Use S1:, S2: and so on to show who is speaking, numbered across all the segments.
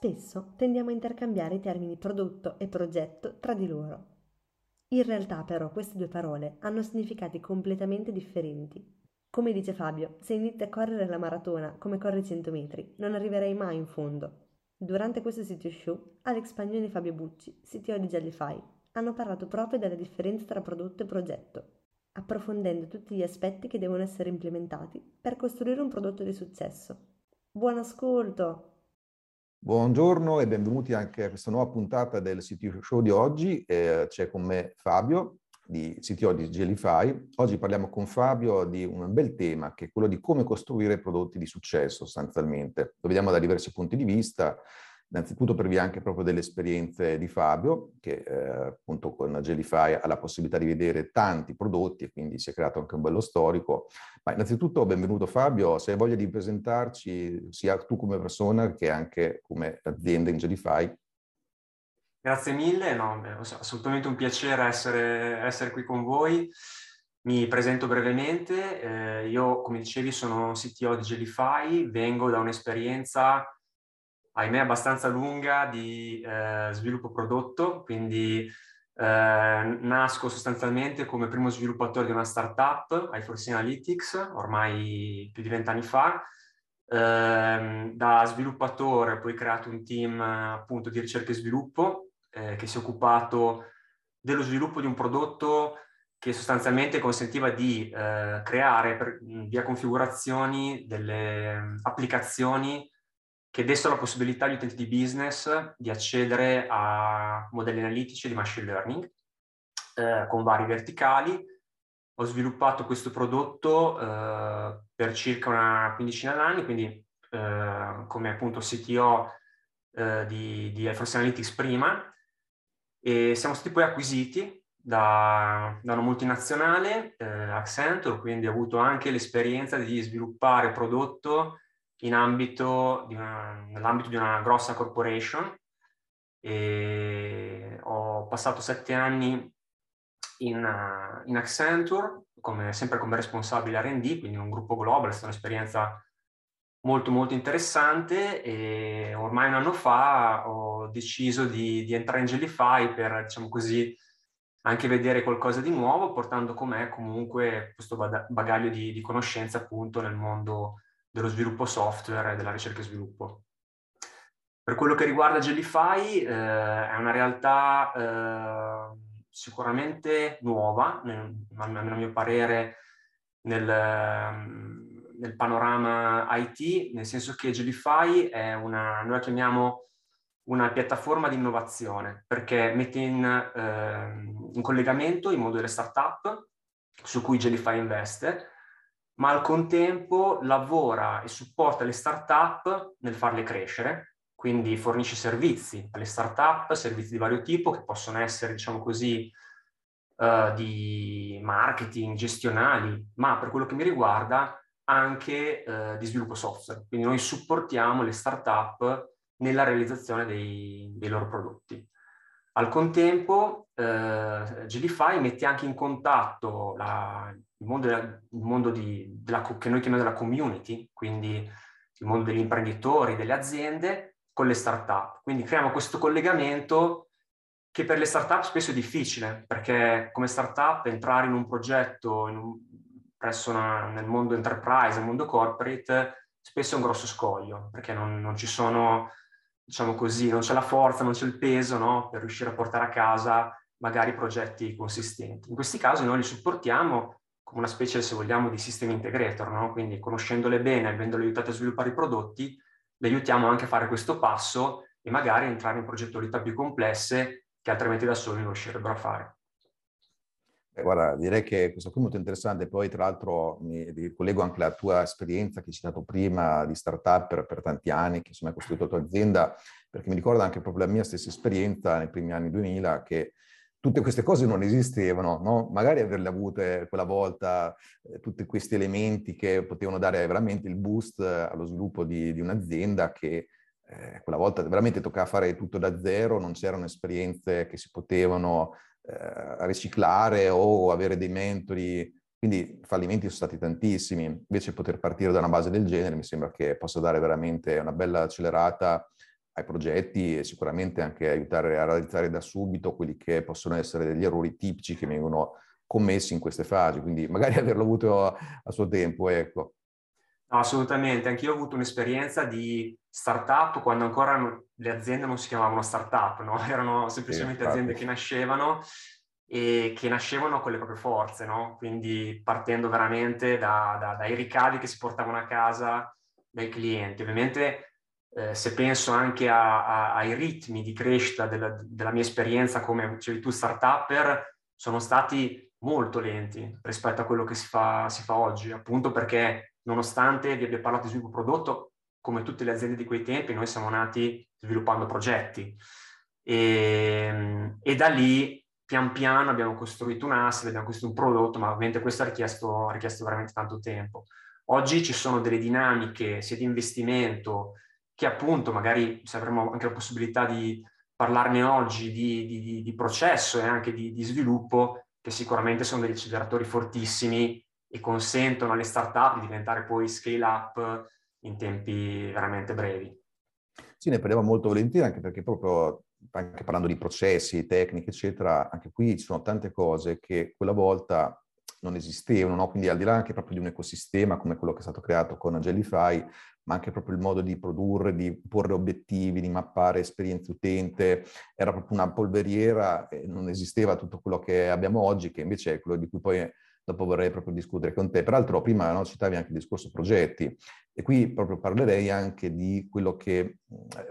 S1: Spesso tendiamo a intercambiare i termini prodotto e progetto tra di loro. In realtà però queste due parole hanno significati completamente differenti. Come dice Fabio, se inizi a correre la maratona come corri 100 metri, non arriverai mai in fondo. Durante questo sito show, Alex Pagnoni e Fabio Bucci, CTO di Jellify, hanno parlato proprio della differenza tra prodotto e progetto, approfondendo tutti gli aspetti che devono essere implementati per costruire un prodotto di successo. Buon ascolto!
S2: Buongiorno e benvenuti anche a questa nuova puntata del CTO Show di oggi. Eh, c'è con me Fabio, di CTO di Gelify. Oggi parliamo con Fabio di un bel tema che è quello di come costruire prodotti di successo sostanzialmente. Lo vediamo da diversi punti di vista, innanzitutto per via anche proprio delle esperienze di Fabio, che eh, appunto con Gelify ha la possibilità di vedere tanti prodotti e quindi si è creato anche un bello storico. Ma innanzitutto benvenuto Fabio, se hai voglia di presentarci sia tu come persona che anche come azienda in Gelify.
S3: Grazie mille, no, è assolutamente un piacere essere, essere qui con voi. Mi presento brevemente, eh, io come dicevi sono CTO di Gelify, vengo da un'esperienza ahimè abbastanza lunga di eh, sviluppo prodotto, quindi eh, nasco sostanzialmente come primo sviluppatore di una startup, iForce Analytics, ormai più di vent'anni fa. Eh, da sviluppatore ho poi creato un team appunto di ricerca e sviluppo eh, che si è occupato dello sviluppo di un prodotto che sostanzialmente consentiva di eh, creare per, via configurazioni delle applicazioni che dessero la possibilità agli utenti di business di accedere a modelli analitici di machine learning eh, con vari verticali. Ho sviluppato questo prodotto eh, per circa una quindicina d'anni, quindi eh, come appunto CTO eh, di, di Alphonse Analytics prima, e siamo stati poi acquisiti da, da una multinazionale, eh, Accenture, quindi ho avuto anche l'esperienza di sviluppare prodotto ambito di una, nell'ambito di una grossa corporation. E ho passato sette anni in, in Accenture, come, sempre come responsabile R&D, quindi un gruppo global, è stata un'esperienza molto molto interessante. E ormai un anno fa ho deciso di, di entrare in Jellyfy per, diciamo così, anche vedere qualcosa di nuovo, portando con me comunque questo bagaglio di, di conoscenze appunto nel mondo dello sviluppo software e della ricerca e sviluppo. Per quello che riguarda Jellyfy, eh, è una realtà eh, sicuramente nuova, almeno a mio parere, nel, nel, panorama IT, nel senso che Jellyfy è una, noi la chiamiamo una piattaforma di innovazione, perché mette in, eh, in collegamento il mondo delle start-up, su cui Jellyfy investe, ma al contempo lavora e supporta le start-up nel farle crescere, quindi fornisce servizi alle start-up, servizi di vario tipo che possono essere, diciamo così, uh, di marketing, gestionali, ma per quello che mi riguarda anche uh, di sviluppo software. Quindi noi supportiamo le start-up nella realizzazione dei, dei loro prodotti. Al contempo, eh, Gelify mette anche in contatto la, il mondo, il mondo di, della, che noi chiamiamo della community, quindi il mondo degli imprenditori, delle aziende, con le start-up. Quindi creiamo questo collegamento che per le start-up spesso è difficile, perché come start-up entrare in un progetto in un, presso una, nel mondo enterprise, nel mondo corporate, spesso è un grosso scoglio, perché non, non ci sono diciamo così, non c'è la forza, non c'è il peso no? per riuscire a portare a casa magari progetti consistenti. In questi casi noi li supportiamo come una specie, se vogliamo, di system integrator, no? quindi conoscendole bene, avendole aiutate a sviluppare i prodotti, le aiutiamo anche a fare questo passo e magari entrare in progettualità più complesse che altrimenti da soli non riuscirebbero a fare.
S2: guarda, direi che questo qui è molto interessante. Poi, tra l'altro, mi ricollego anche alla tua esperienza che hai citato prima di startup per, per tanti anni, che insomma hai costruito la tua azienda, perché mi ricorda anche proprio la mia stessa esperienza nei primi anni 2000 che tutte queste cose non esistevano, no? magari averle avute quella volta, eh, tutti questi elementi che potevano dare veramente il boost allo sviluppo di, di un'azienda che eh, quella volta veramente toccava fare tutto da zero, non c'erano esperienze che si potevano eh, riciclare o avere dei mentori, quindi fallimenti sono stati tantissimi. Invece poter partire da una base del genere mi sembra che possa dare veramente una bella accelerata ai progetti e sicuramente anche aiutare a realizzare da subito quelli che possono essere degli errori tipici che vengono commessi in queste fasi, quindi magari averlo avuto a, a suo tempo, ecco.
S3: No, assolutamente, anch'io ho avuto un'esperienza di startup quando ancora le aziende non si chiamavano startup, no? erano semplicemente sì, aziende che nascevano e che nascevano con le proprie forze, no? quindi partendo veramente da, da, dai ricavi che si portavano a casa dai clienti. Ovviamente eh, se penso anche a, a, ai ritmi di crescita della, della mia esperienza come dicevi tu startupper, sono stati molto lenti rispetto a quello che si fa, si fa oggi, appunto perché nonostante vi abbia parlato di sviluppo prodotto, come tutte le aziende di quei tempi, noi siamo nati sviluppando progetti. E, e da lì, pian piano, abbiamo costruito un asset, abbiamo costruito un prodotto, ma ovviamente questo ha richiesto, ha richiesto veramente tanto tempo. Oggi ci sono delle dinamiche sia di investimento che appunto magari se avremo anche la possibilità di parlarne oggi di, di, di processo e anche di, di, sviluppo, che sicuramente sono degli acceleratori fortissimi e consentono alle start-up di diventare poi scale up in tempi veramente brevi.
S2: Sì, ne parliamo molto volentieri anche perché proprio anche parlando di processi, tecniche, eccetera, anche qui ci sono tante cose che quella volta non esistevano, no? quindi al di là anche proprio di un ecosistema come quello che è stato creato con Jellyfy, ma anche proprio il modo di produrre, di porre obiettivi, di mappare esperienze utente, era proprio una polveriera, non esisteva tutto quello che abbiamo oggi, che invece è quello di cui poi dopo vorrei proprio discutere con te. Peraltro prima no, citavi anche il discorso progetti e qui proprio parlerei anche di quello che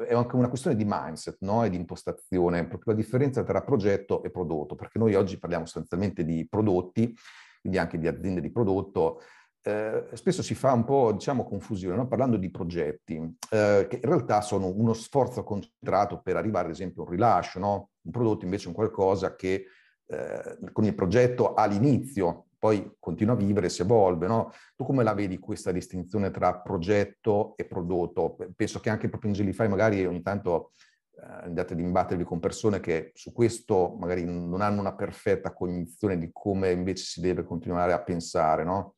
S2: è anche una questione di mindset no? e di impostazione, proprio la differenza tra progetto e prodotto, perché noi oggi parliamo sostanzialmente di prodotti, quindi anche di aziende di prodotto, eh, spesso si fa un po', diciamo, confusione, no? parlando di progetti, eh, che in realtà sono uno sforzo concentrato per arrivare, ad esempio, a un rilascio, no? Un prodotto invece è un qualcosa che eh, con il progetto all'inizio poi continua a vivere, si evolve, no? Tu come la vedi questa distinzione tra progetto e prodotto? Penso che anche proprio in Gelify magari ogni tanto eh, andate ad imbattervi con persone che su questo magari non hanno una perfetta cognizione di come invece si deve continuare a pensare, no?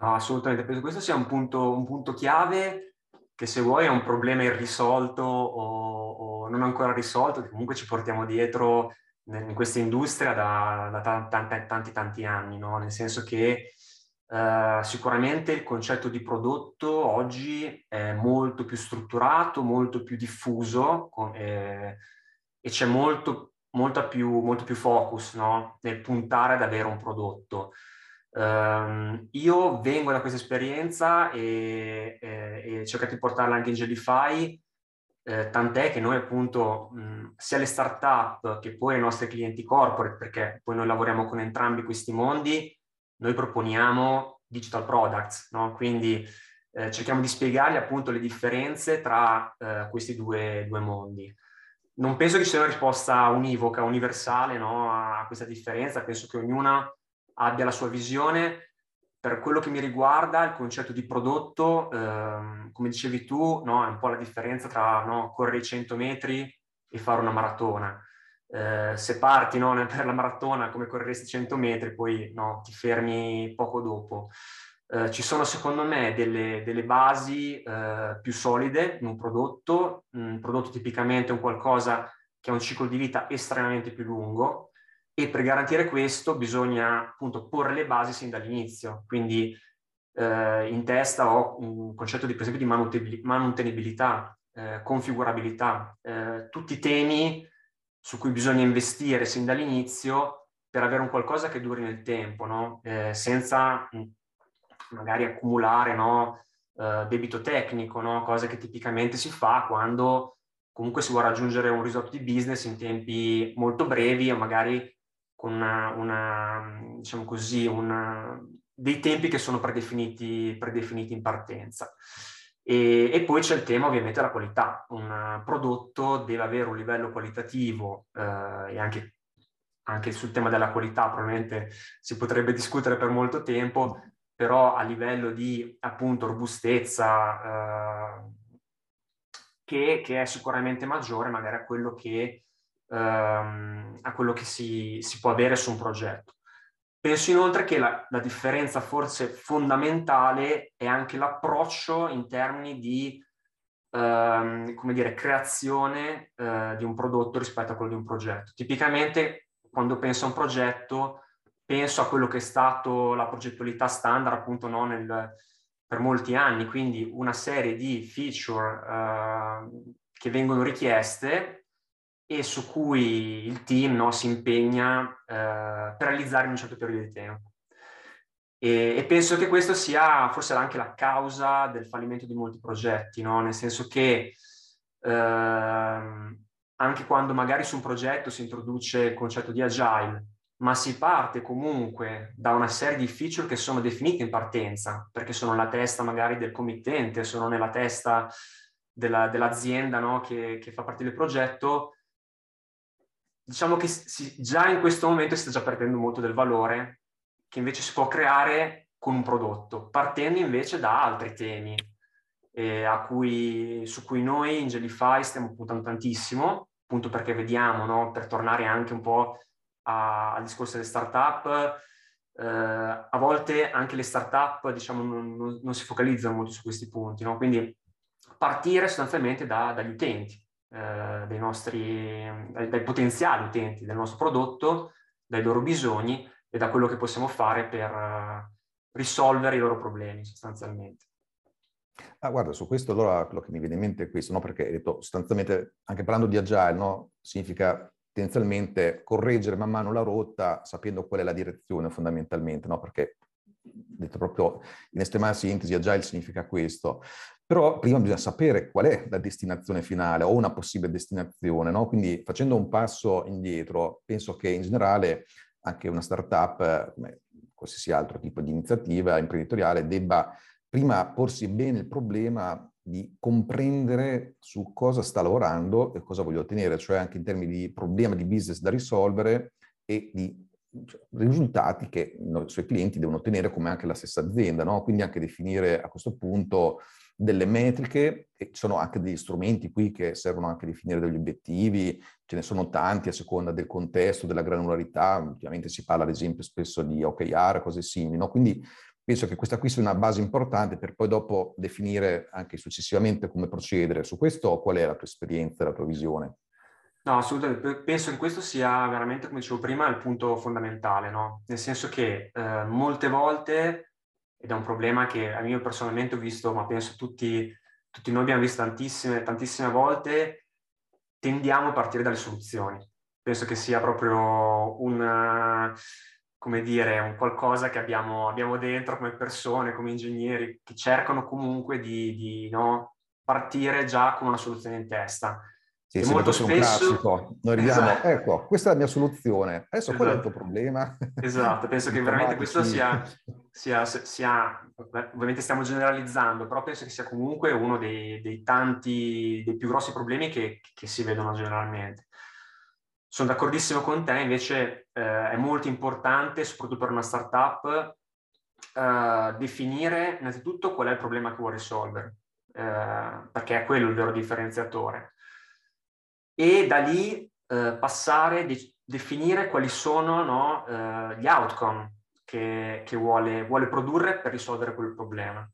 S3: Assolutamente, penso che questo sia un punto, un punto chiave che se vuoi è un problema irrisolto o, o non ancora risolto, che comunque ci portiamo dietro in questa industria da, da tanti, tanti, tanti anni, no? nel senso che uh, sicuramente il concetto di prodotto oggi è molto più strutturato, molto più diffuso eh, e c'è molto, più, molto più focus no? nel puntare ad avere un prodotto. Um, io vengo da questa esperienza e, e, e cerco di portarla anche in Jellyfy eh, tant'è che noi appunto mh, sia le start-up che poi i nostri clienti corporate, perché poi noi lavoriamo con entrambi questi mondi, noi proponiamo digital products, no? quindi eh, cerchiamo di spiegargli appunto le differenze tra eh, questi due, due, mondi. Non penso che ci sia una risposta univoca, universale no? a questa differenza, penso che ognuna abbia la sua visione, per quello che mi riguarda, il concetto di prodotto, ehm, come dicevi tu, no, è un po' la differenza tra no, correre i 100 metri e fare una maratona. Eh, se parti no, per la maratona come correresti 100 metri, poi ti fermi poco dopo. Eh, ci sono secondo me delle, delle basi eh, più solide in un prodotto. Un prodotto tipicamente è un qualcosa che ha un ciclo di vita estremamente più lungo, e per garantire questo bisogna appunto porre le basi sin dall'inizio. Quindi eh, in testa ho un concetto di, per esempio di manutenibilità, eh, configurabilità, eh, tutti temi su cui bisogna investire sin dall'inizio per avere un qualcosa che duri nel tempo, no? Eh, senza mm, magari accumulare no? Eh, debito tecnico, no? cosa che tipicamente si fa quando comunque si vuole raggiungere un risultato di business in tempi molto brevi o magari con una, una diciamo così, una, dei tempi che sono predefiniti, predefiniti in partenza. E, e, poi c'è il tema ovviamente della qualità. Un prodotto deve avere un livello qualitativo eh, e anche, anche, sul tema della qualità probabilmente si potrebbe discutere per molto tempo, però a livello di appunto robustezza eh, che, che, è sicuramente maggiore magari a quello che, ehm, a quello che si, si può avere su un progetto. Penso inoltre che la, la, differenza forse fondamentale è anche l'approccio in termini di, ehm, come dire, creazione eh, di un prodotto rispetto a quello di un progetto. Tipicamente quando penso a un progetto penso a quello che è stato la progettualità standard appunto no, nel, per molti anni, quindi una serie di feature eh, che vengono richieste e su cui il team no, si impegna eh, per realizzare in un certo periodo di tempo. E, e, penso che questo sia forse anche la causa del fallimento di molti progetti, no? nel senso che eh, anche quando magari su un progetto si introduce il concetto di agile, ma si parte comunque da una serie di feature che sono definite in partenza, perché sono nella testa magari del committente, sono nella testa della, dell'azienda no? che, che fa parte del progetto, diciamo che si, già in questo momento si sta già perdendo molto del valore che invece si può creare con un prodotto, partendo invece da altri temi eh, cui, su cui noi in Jellyfy stiamo puntando tantissimo, appunto perché vediamo, no, per tornare anche un po' a, al discorso delle startup, eh, a volte anche le startup diciamo, non, non, si focalizzano molto su questi punti, no? quindi partire sostanzialmente da, dagli utenti eh, dei nostri, dai, dai, potenziali utenti del nostro prodotto, dai loro bisogni e da quello che possiamo fare per uh, risolvere i loro problemi sostanzialmente.
S2: Ah, guarda, su questo allora quello che mi viene in mente è questo, no? perché hai detto sostanzialmente, anche parlando di agile, no? significa tendenzialmente correggere man mano la rotta sapendo qual è la direzione fondamentalmente, no? perché detto proprio in estrema sintesi, agile significa questo. Però prima bisogna sapere qual è la destinazione finale o una possibile destinazione, no? Quindi facendo un passo indietro, penso che in generale anche una startup, come qualsiasi altro tipo di iniziativa imprenditoriale, debba prima porsi bene il problema di comprendere su cosa sta lavorando e cosa voglio ottenere, cioè anche in termini di problema di business da risolvere e di cioè, risultati che i suoi clienti devono ottenere come anche la stessa azienda, no? Quindi anche definire a questo punto delle metriche e ci sono anche degli strumenti qui che servono anche a definire degli obiettivi, ce ne sono tanti a seconda del contesto, della granularità, ultimamente si parla ad esempio spesso di OKR, cose simili, no? quindi penso che questa qui sia una base importante per poi dopo definire anche successivamente come procedere. Su questo qual è la tua esperienza, la tua visione?
S3: No, assolutamente. Penso che questo sia veramente, come dicevo prima, il punto fondamentale, no? Nel senso che eh, molte volte ed è un problema che a me personalmente ho visto, ma penso tutti, tutti noi abbiamo visto tantissime, tantissime volte, tendiamo a partire dalle soluzioni. Penso che sia proprio un, come dire, un qualcosa che abbiamo, abbiamo dentro come persone, come ingegneri, che cercano comunque di, di no, partire già con una soluzione in testa.
S2: Sì, sì, molto spesso... un classico. Noi arriviamo, esatto. ecco, questa è la mia soluzione. Adesso esatto. qual è il tuo esatto. problema?
S3: Esatto, penso che veramente questo sia, sia, sia, ovviamente stiamo generalizzando, però penso che sia comunque uno dei, dei tanti, dei più grossi problemi che, che, si vedono generalmente. Sono d'accordissimo con te, invece eh, è molto importante, soprattutto per una startup, eh, definire innanzitutto qual è il problema che vuole risolvere, eh, perché è quello il vero differenziatore e da lì eh, passare, a definire quali sono no, eh, gli outcome che, che vuole, vuole, produrre per risolvere quel problema.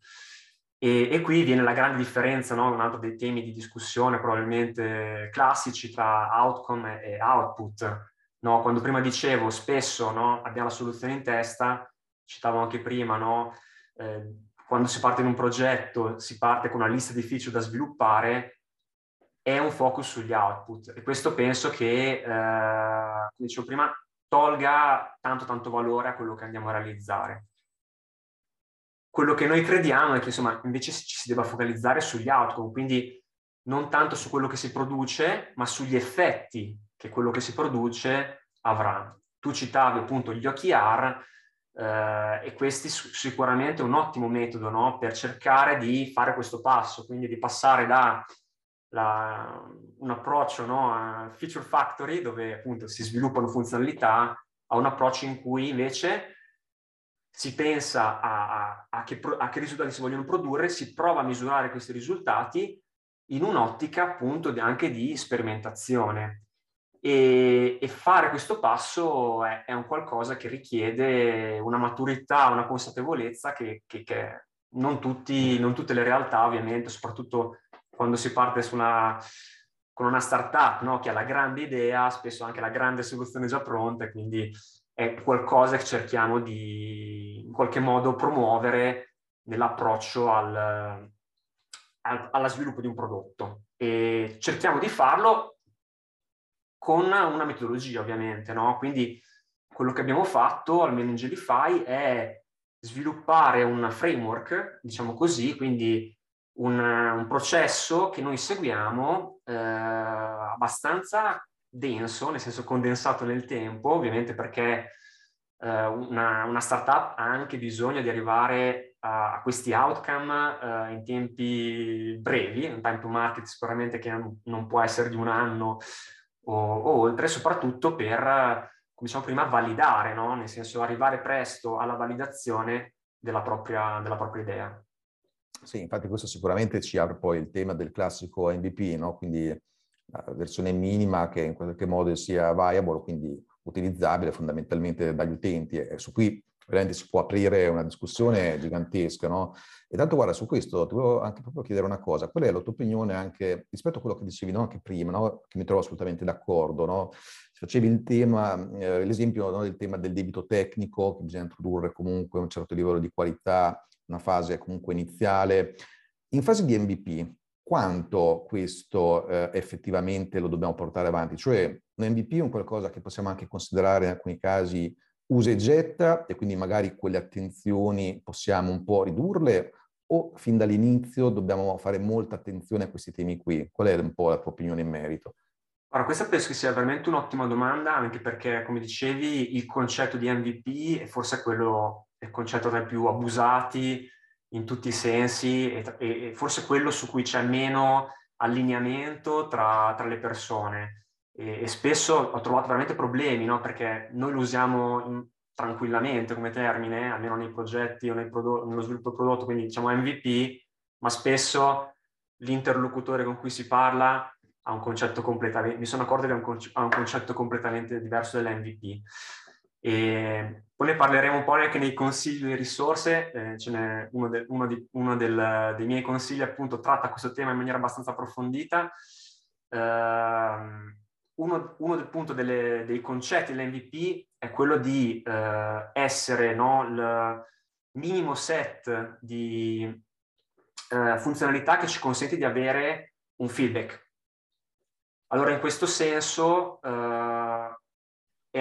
S3: E, e qui viene la grande differenza, no? un altro dei temi di discussione probabilmente classici tra outcome e output. No? Quando prima dicevo spesso abbiamo la soluzione in testa, citavo anche prima, eh, quando si parte in un progetto si parte con una lista di feature da sviluppare, è un focus sugli output e questo penso che, eh, come dicevo prima, tolga tanto tanto valore a quello che andiamo a realizzare. Quello che noi crediamo è che insomma invece ci si debba focalizzare sugli outcome, quindi non tanto su quello che si produce, ma sugli effetti che quello che si produce avrà. Tu citavi appunto gli OKR eh, e questi sicuramente è un ottimo metodo no? per cercare di fare questo passo, quindi di passare da la, un approccio no, a feature factory dove appunto si sviluppano funzionalità a un approccio in cui invece si pensa a, a, a, che, a, che, risultati si vogliono produrre, si prova a misurare questi risultati in un'ottica appunto anche di sperimentazione. E, e fare questo passo è, è, un qualcosa che richiede una maturità, una consapevolezza che, che, che non, tutti, non tutte le realtà ovviamente, soprattutto quando si parte una, con una startup no? che ha la grande idea, spesso anche la grande soluzione già pronta, quindi è qualcosa che cerchiamo di in qualche modo promuovere nell'approccio al, al, allo sviluppo di un prodotto. E cerchiamo di farlo con una metodologia, ovviamente, no? Quindi quello che abbiamo fatto, almeno in Gelify, è sviluppare un framework, diciamo così, quindi un, un processo che noi seguiamo eh, abbastanza denso, nel senso condensato nel tempo, ovviamente perché eh, una, una, startup ha anche bisogno di arrivare a, a questi outcome eh, in tempi brevi, un time to market sicuramente che non, può essere di un anno o, o oltre, soprattutto per, come diciamo prima, validare, no? nel senso arrivare presto alla validazione della propria, della propria idea.
S2: Sì, infatti questo sicuramente ci apre poi il tema del classico MVP, no? quindi la versione minima che in qualche modo sia viable, quindi utilizzabile fondamentalmente dagli utenti. E su qui veramente si può aprire una discussione gigantesca, no? E tanto guarda, su questo ti volevo anche proprio chiedere una cosa, qual è la tua opinione anche rispetto a quello che dicevi no? anche prima, no? che mi trovo assolutamente d'accordo, no? Facevi il tema, eh, l'esempio no? del tema del debito tecnico, che bisogna introdurre comunque un certo livello di qualità, una fase comunque iniziale. In fase di MVP, quanto questo eh, effettivamente lo dobbiamo portare avanti? Cioè un MVP è un qualcosa che possiamo anche considerare in alcuni casi usa e getta e quindi magari quelle attenzioni possiamo un po' ridurle o fin dall'inizio dobbiamo fare molta attenzione a questi temi qui? Qual è un po' la tua opinione in merito?
S3: Allora, questa penso che sia veramente un'ottima domanda, anche perché, come dicevi, il concetto di MVP è forse quello, il concetto tra i più abusati in tutti i sensi e, e forse quello su cui c'è meno allineamento tra, tra le persone. E, e, spesso ho trovato veramente problemi, no? perché noi lo usiamo in, tranquillamente come termine, almeno nei progetti o nel prodotto, nello sviluppo del prodotto, quindi diciamo MVP, ma spesso l'interlocutore con cui si parla ha un concetto completamente, mi sono accorto che ha un, concetto completamente diverso dell'MVP. E poi ne parleremo un po' anche nei consigli di risorse, eh, ce n'è uno, de, uno, di, uno del, dei miei consigli appunto tratta questo tema in maniera abbastanza approfondita. Uh, uno, uno appunto delle, dei concetti dell'MVP è quello di uh, essere no, il minimo set di uh, funzionalità che ci consente di avere un feedback allora in questo senso eh,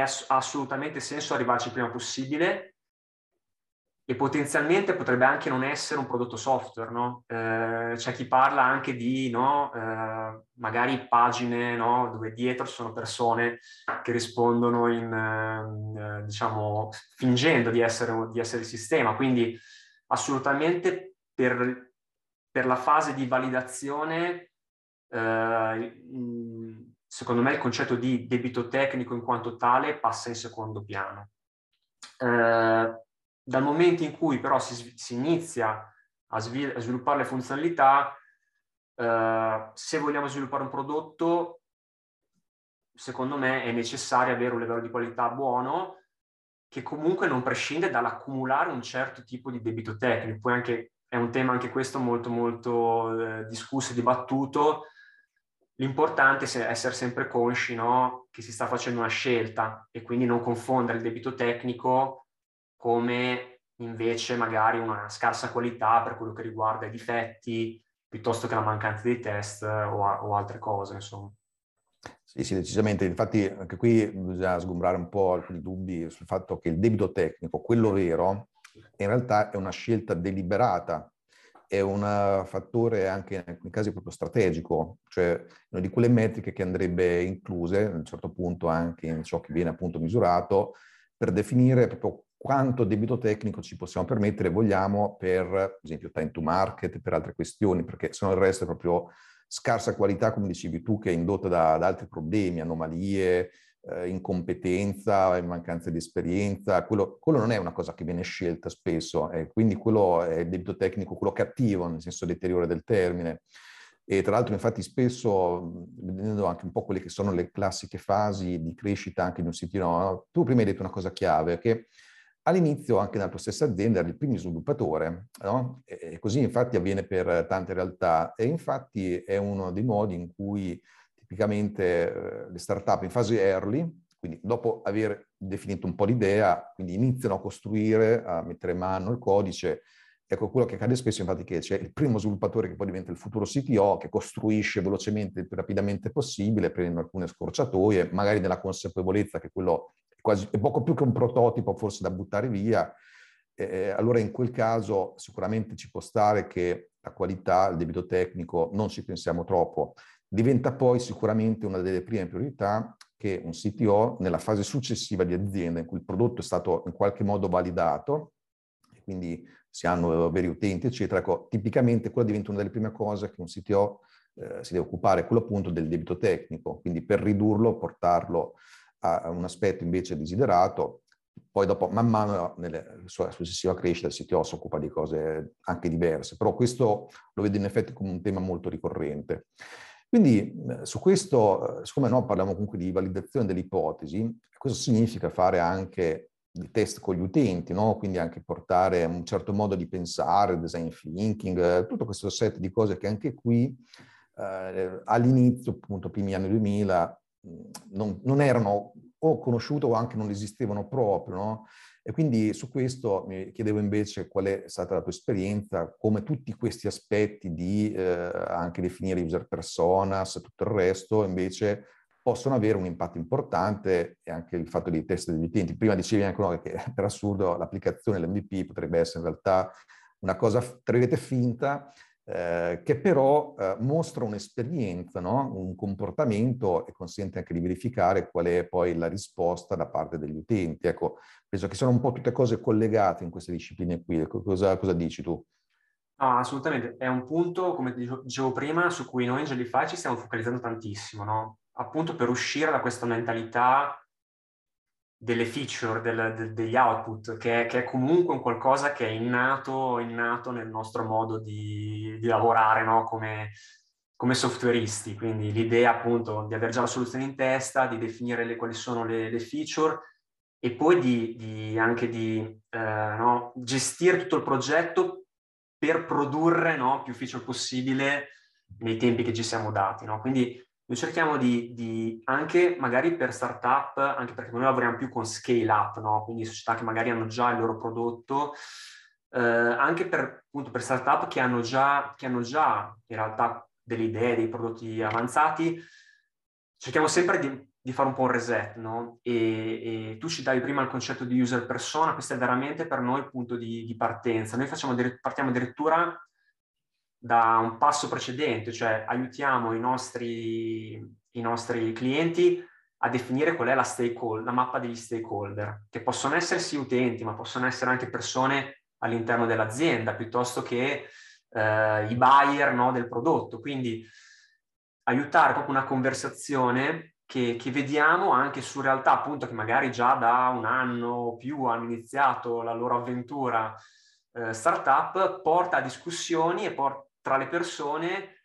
S3: ass- assolutamente senso arrivarci prima possibile e potenzialmente potrebbe anche non essere un prodotto software, no? eh, c'è chi parla anche di no, eh, magari pagine no, dove dietro ci sono persone che rispondono in, eh, diciamo, fingendo di essere, di essere il sistema, quindi assolutamente per, per la fase di validazione eh, secondo me il concetto di debito tecnico in quanto tale passa in secondo piano. Eh, dal momento in cui però si, si inizia a, svil- a, sviluppare le funzionalità, eh, se vogliamo sviluppare un prodotto, secondo me è necessario avere un livello di qualità buono che comunque non prescinde dall'accumulare un certo tipo di debito tecnico. Poi anche, è un tema anche questo molto molto eh, discusso e dibattuto, L'importante è essere sempre consci no, che si sta facendo una scelta e quindi non confondere il debito tecnico come invece magari una scarsa qualità per quello che riguarda i difetti piuttosto che la mancanza dei test o, o altre cose, insomma.
S2: Sì, sì, decisamente. Infatti anche qui bisogna sgombrare un po' alcuni dubbi sul fatto che il debito tecnico, quello vero, in realtà è una scelta deliberata è un fattore anche in alcuni casi proprio strategico, cioè una di quelle metriche che andrebbe incluse a un certo punto anche in ciò che viene appunto misurato per definire proprio quanto debito tecnico ci possiamo permettere, vogliamo, per, esempio, time to market, per altre questioni, perché se no il resto è proprio scarsa qualità, come dicevi tu, che è indotta da, da altri problemi, anomalie, eh, incompetenza, mancanza di esperienza, quello, quello, non è una cosa che viene scelta spesso, e quindi quello è il debito tecnico, quello cattivo, nel senso deteriore del termine. E tra l'altro, infatti, spesso, vedendo anche un po' quelle che sono le classiche fasi di crescita anche di un sito, no? tu prima hai detto una cosa chiave, che all'inizio anche nella tua stessa azienda eri il primo sviluppatore, no? E così infatti avviene per tante realtà e infatti è uno dei modi in cui tipicamente eh, le startup in fase early, quindi dopo aver definito un po' l'idea, quindi iniziano a costruire, a mettere mano il codice. Ecco, quello che accade spesso infatti che c'è il primo sviluppatore che poi diventa il futuro CTO, che costruisce velocemente, il più rapidamente possibile, prende alcune scorciatoie, magari nella consapevolezza che quello è, quasi, è poco più che un prototipo forse da buttare via. Eh, allora in quel caso sicuramente ci può stare che la qualità, il debito tecnico, non ci pensiamo troppo diventa poi sicuramente una delle prime priorità che un CTO nella fase successiva di azienda in cui il prodotto è stato in qualche modo validato, quindi si hanno veri utenti, eccetera, ecco, tipicamente quella diventa una delle prime cose che un CTO eh, si deve occupare, quello appunto del debito tecnico, quindi per ridurlo, portarlo a un aspetto invece desiderato, poi dopo, man mano, nella sua successiva crescita, il CTO si occupa di cose anche diverse, però questo lo vedo in effetti come un tema molto ricorrente. Quindi su questo, siccome no, parliamo comunque di validazione delle ipotesi, questo significa fare anche dei test con gli utenti, no? quindi anche portare un certo modo di pensare, design thinking, tutto questo set di cose che anche qui eh, all'inizio, appunto, primi anni 2000, non, non, erano o conosciute o anche non esistevano proprio, no? E quindi su questo mi chiedevo invece qual è stata la tua esperienza, come tutti questi aspetti di eh, anche definire user personas e tutto il resto invece possono avere un impatto importante e anche il fatto dei test degli utenti. Prima dicevi anche no, che per assurdo l'applicazione, l'MVP potrebbe essere in realtà una cosa, tra virgolette, finta, eh, che però eh, mostra un'esperienza, no? un comportamento e consente anche di verificare qual è poi la risposta da parte degli utenti. Ecco, penso che sono un po' tutte cose collegate in queste discipline qui. Ecco, cosa, cosa dici tu?
S3: No, assolutamente, è un punto, come dicevo prima, su cui noi in Jellyfy ci stiamo focalizzando tantissimo, no? appunto per uscire da questa mentalità delle feature, del, de, degli output, che è, che è, comunque un qualcosa che è innato, innato nel nostro modo di, di lavorare no? come, come softwareisti. Quindi l'idea appunto di avere già la soluzione in testa, di definire le, quali sono le, le, feature e poi di, di anche di eh, no? gestire tutto il progetto per produrre no? più feature possibile nei tempi che ci siamo dati. Quindi noi cerchiamo di, di, anche magari per startup, anche perché noi lavoriamo più con scale up, no? quindi società che magari hanno già il loro prodotto, eh, anche per, appunto, per startup che hanno, già, che hanno già in realtà delle idee, dei prodotti avanzati, cerchiamo sempre di, di fare un po' un reset, no? E, e, tu citavi prima il concetto di user persona, questo è veramente per noi il punto di, di partenza. Noi facciamo, partiamo addirittura da un passo precedente, cioè aiutiamo i nostri, i nostri clienti a definire qual è la, stakeholder, la mappa degli stakeholder, che possono essere sì utenti, ma possono essere anche persone all'interno dell'azienda, piuttosto che eh, i buyer no, del prodotto. Quindi aiutare proprio una conversazione che, che, vediamo anche su realtà appunto che magari già da un anno o più hanno iniziato la loro avventura eh, startup, porta a discussioni e porta tra le persone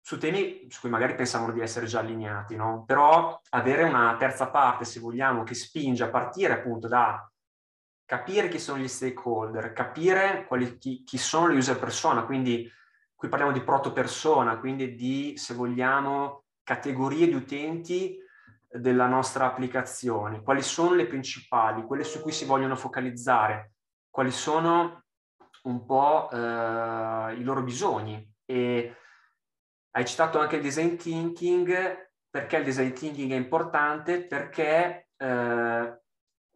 S3: su temi su cui magari pensavano di essere già allineati, no? Però avere una terza parte, se vogliamo, che spinge a partire appunto da capire chi sono gli stakeholder, capire quali, chi, chi sono le user persona, quindi qui parliamo di proto persona, quindi di, se vogliamo, categorie di utenti della nostra applicazione, quali sono le principali, quelle su cui si vogliono focalizzare, quali sono un po' eh, i loro bisogni. E hai citato anche il design thinking, perché il design thinking è importante? Perché eh,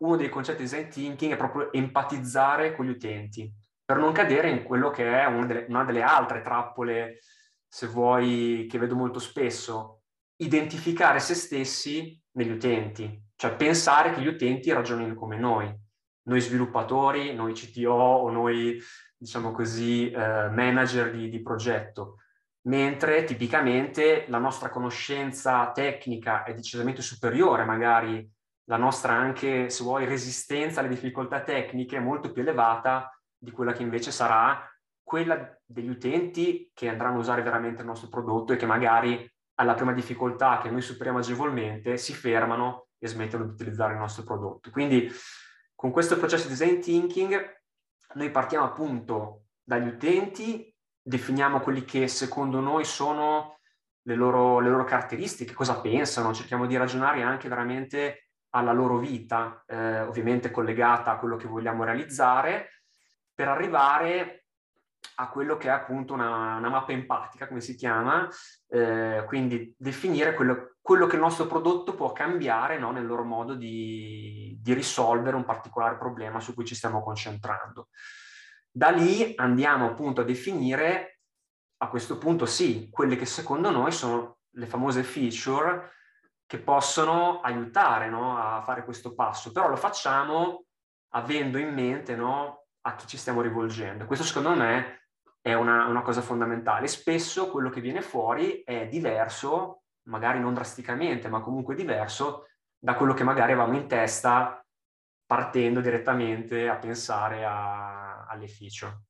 S3: uno dei concetti di design thinking è proprio empatizzare con gli utenti. per non cadere in quello che è una delle, una delle altre trappole, se vuoi, che vedo molto spesso, identificare se stessi negli utenti, cioè pensare che gli utenti ragionino come noi, noi sviluppatori, noi CTO o noi, diciamo così, eh, manager di, di progetto mentre tipicamente la nostra conoscenza tecnica è decisamente superiore, magari la nostra anche, se vuoi, resistenza alle difficoltà tecniche è molto più elevata di quella che invece sarà quella degli utenti che andranno a usare veramente il nostro prodotto e che magari alla prima difficoltà che noi superiamo agevolmente si fermano e smettono di utilizzare il nostro prodotto. Quindi con questo processo di design thinking noi partiamo appunto dagli utenti, definiamo quelli che secondo noi sono le loro, le loro caratteristiche, cosa pensano, cerchiamo di ragionare anche veramente alla loro vita, eh, ovviamente collegata a quello che vogliamo realizzare, per arrivare a quello che è appunto una, una mappa empatica, come si chiama, eh, quindi definire quello, quello, che il nostro prodotto può cambiare no, nel loro modo di, di risolvere un particolare problema su cui ci stiamo concentrando. Da lì andiamo appunto a definire, a questo punto sì, quelle che secondo noi sono le famose feature che possono aiutare no, a fare questo passo, però lo facciamo avendo in mente no, a chi ci stiamo rivolgendo. Questo secondo me è una, una, cosa fondamentale. Spesso quello che viene fuori è diverso, magari non drasticamente, ma comunque diverso da quello che magari avevamo in testa partendo direttamente a pensare a, alle feature.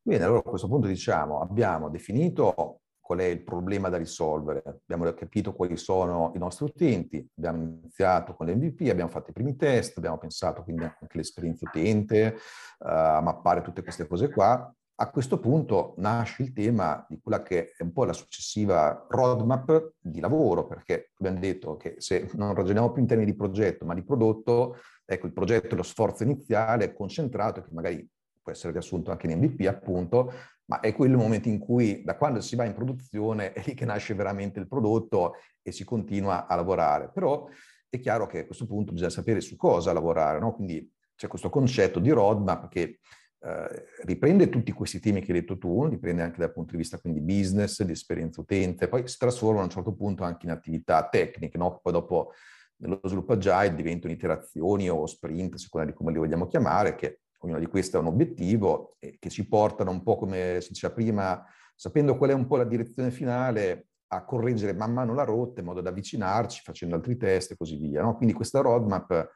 S2: Bene, allora a questo punto diciamo, abbiamo definito qual è il problema da risolvere, abbiamo capito quali sono i nostri utenti, abbiamo iniziato con l'MVP, abbiamo fatto i primi test, abbiamo pensato quindi anche all'esperienza utente, uh, a mappare tutte queste cose qua. A questo punto nasce il tema di quella che è un po' la successiva roadmap di lavoro, perché abbiamo detto che se non ragioniamo più in termini di progetto, ma di prodotto, ecco, il progetto è lo sforzo iniziale concentrato, che magari può essere riassunto anche in MVP, appunto, ma è quello il momento in cui, da quando si va in produzione, è lì che nasce veramente il prodotto e si continua a lavorare. Però è chiaro che a questo punto bisogna sapere su cosa lavorare, no? Quindi c'è questo concetto di roadmap che eh, riprende tutti questi temi che hai detto tu, li anche dal punto di vista quindi business, di esperienza utente, poi si trasforma a un certo punto anche in attività tecniche, no? Poi dopo nello sviluppo agile diventano iterazioni o sprint, a seconda di come li vogliamo chiamare, che ognuna di queste ha un obiettivo e che ci portano un po' come si diceva prima, sapendo qual è un po' la direzione finale, a correggere man mano la rotta in modo da avvicinarci facendo altri test e così via. No? Quindi questa roadmap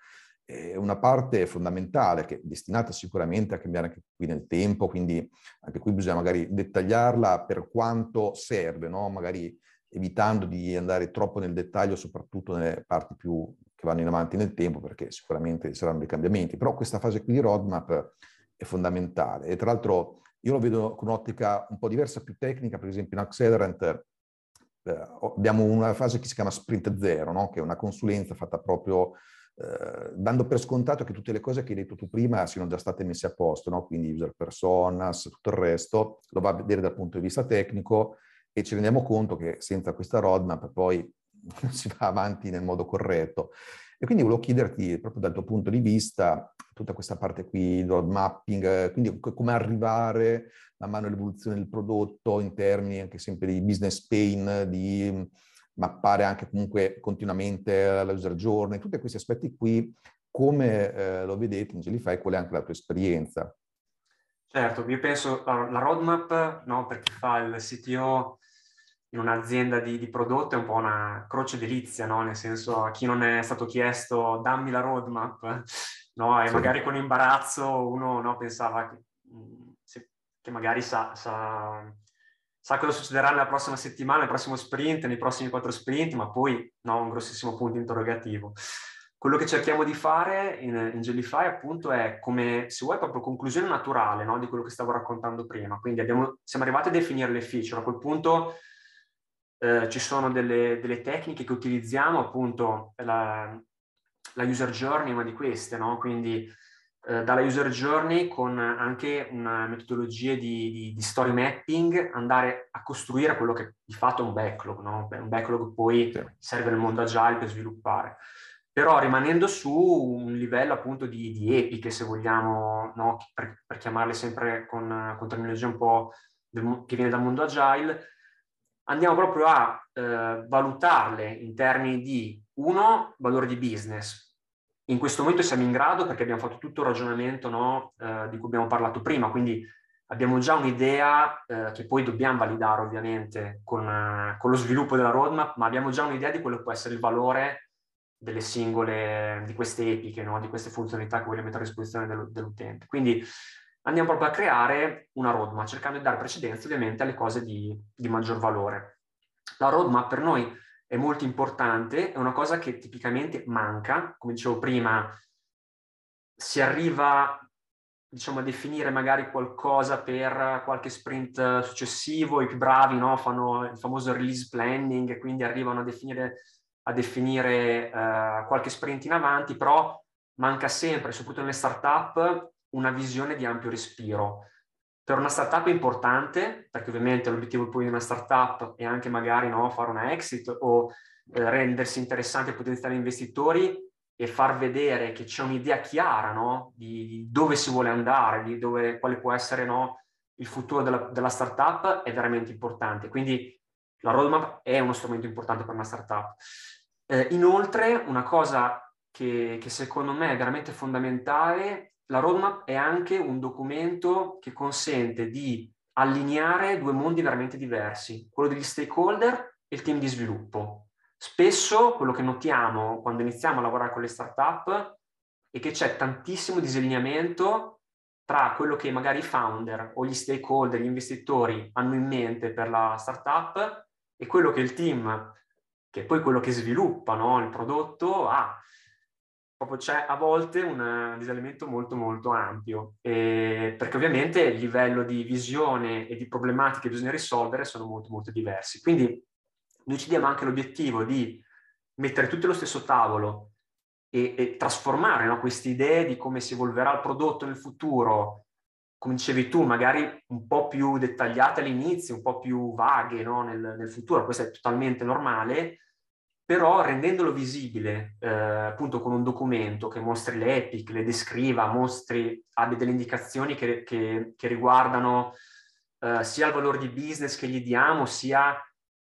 S2: una parte fondamentale che è destinata sicuramente a cambiare anche qui nel tempo, quindi anche qui bisogna magari dettagliarla per quanto serve, no? magari evitando di andare troppo nel dettaglio, soprattutto nelle parti più che vanno in avanti nel tempo, perché sicuramente saranno dei cambiamenti. Però questa fase qui di roadmap è fondamentale. E tra l'altro io lo vedo con un'ottica un po' diversa, più tecnica, per esempio in Accelerant eh, abbiamo una fase che si chiama Sprint Zero, no? che è una consulenza fatta proprio eh, dando per scontato che tutte le cose che hai detto tu prima siano già state messe a posto, no? quindi user personas, tutto il resto, lo va a vedere dal punto di vista tecnico e ci rendiamo conto che senza questa roadmap poi non si va avanti nel modo corretto. E quindi volevo chiederti, proprio dal tuo punto di vista, tutta questa parte qui, road mapping, quindi come arrivare man mano all'evoluzione del prodotto in termini anche sempre di business pain, di mappare anche comunque continuamente la user journey, tutti questi aspetti qui, come eh, lo vedete in Gelify, qual è anche la tua esperienza?
S3: Certo, io penso la roadmap, no, per chi fa il CTO in un'azienda di, di prodotto è un po' una croce delizia, no? Nel senso, a chi non è stato chiesto dammi la roadmap, no? E sì. magari con imbarazzo uno no, pensava che, mm, che magari sa, sa, sa, cosa succederà nella prossima settimana, nel prossimo sprint, nei prossimi quattro sprint, ma poi no, un grossissimo punto interrogativo. Quello che cerchiamo di fare in, in Jellyfy appunto è come, se vuoi, proprio conclusione naturale no, di quello che stavo raccontando prima. Quindi abbiamo, siamo arrivati a definire le feature. A quel punto eh, ci sono delle, delle, tecniche che utilizziamo, appunto la, la user journey una di queste, no? quindi eh, dalla user journey con anche una metodologia di, di, di, story mapping andare a costruire quello che di fatto è un backlog, no? un backlog poi serve nel mondo agile per sviluppare. però rimanendo su un livello appunto di, di epiche, se vogliamo, no? per, per, chiamarle sempre con, con terminologia un po' del, che viene dal mondo agile, andiamo proprio a eh, valutarle in termini di, uno, valore di business. In questo momento siamo in grado perché abbiamo fatto tutto il ragionamento no, eh, di cui abbiamo parlato prima, quindi abbiamo già un'idea eh, che poi dobbiamo validare ovviamente con, eh, con, lo sviluppo della roadmap, ma abbiamo già un'idea di quello che può essere il valore delle singole, di queste epiche, no? di queste funzionalità che vogliamo mettere a disposizione dell'utente. Quindi andiamo proprio a creare una roadmap, cercando di dare precedenza ovviamente alle cose di, di maggior valore. La roadmap per noi è molto importante, è una cosa che tipicamente manca, come dicevo prima, si arriva diciamo, a definire magari qualcosa per qualche sprint successivo, i più bravi no? fanno il famoso release planning e quindi arrivano a definire a definire eh, qualche sprint in avanti, però manca sempre, soprattutto nelle startup, una visione di ampio respiro. Per una startup è importante, perché ovviamente l'obiettivo poi di una startup è anche magari no, fare una exit o eh, rendersi interessante ai potenziali investitori e far vedere che c'è un'idea chiara no, di dove si vuole andare, di dove, quale può essere no, il futuro della, della startup è veramente importante. Quindi la roadmap è uno strumento importante per una startup. Eh, inoltre, una cosa che, che secondo me è veramente fondamentale, la roadmap è anche un documento che consente di allineare due mondi veramente diversi, quello degli stakeholder e il team di sviluppo. Spesso quello che notiamo quando iniziamo a lavorare con le startup è che c'è tantissimo disallineamento tra quello che magari i founder o gli stakeholder, gli investitori hanno in mente per la startup e quello che il team, che è poi quello che sviluppa no, il prodotto, ha. Proprio c'è a volte un disallineamento molto molto ampio, e, perché ovviamente il livello di visione e di problematiche che bisogna risolvere sono molto molto diversi. Quindi noi ci diamo anche l'obiettivo di mettere tutti allo stesso tavolo e, e trasformare no, queste idee di come si evolverà il prodotto nel futuro, come dicevi tu, magari un po' più dettagliate all'inizio, un po' più vaghe no? nel, nel, futuro, questo è totalmente normale, però rendendolo visibile, eh, appunto con un documento che mostri le epic, le descriva, mostri, abbia delle indicazioni che, che, che riguardano eh, sia il valore di business che gli diamo, sia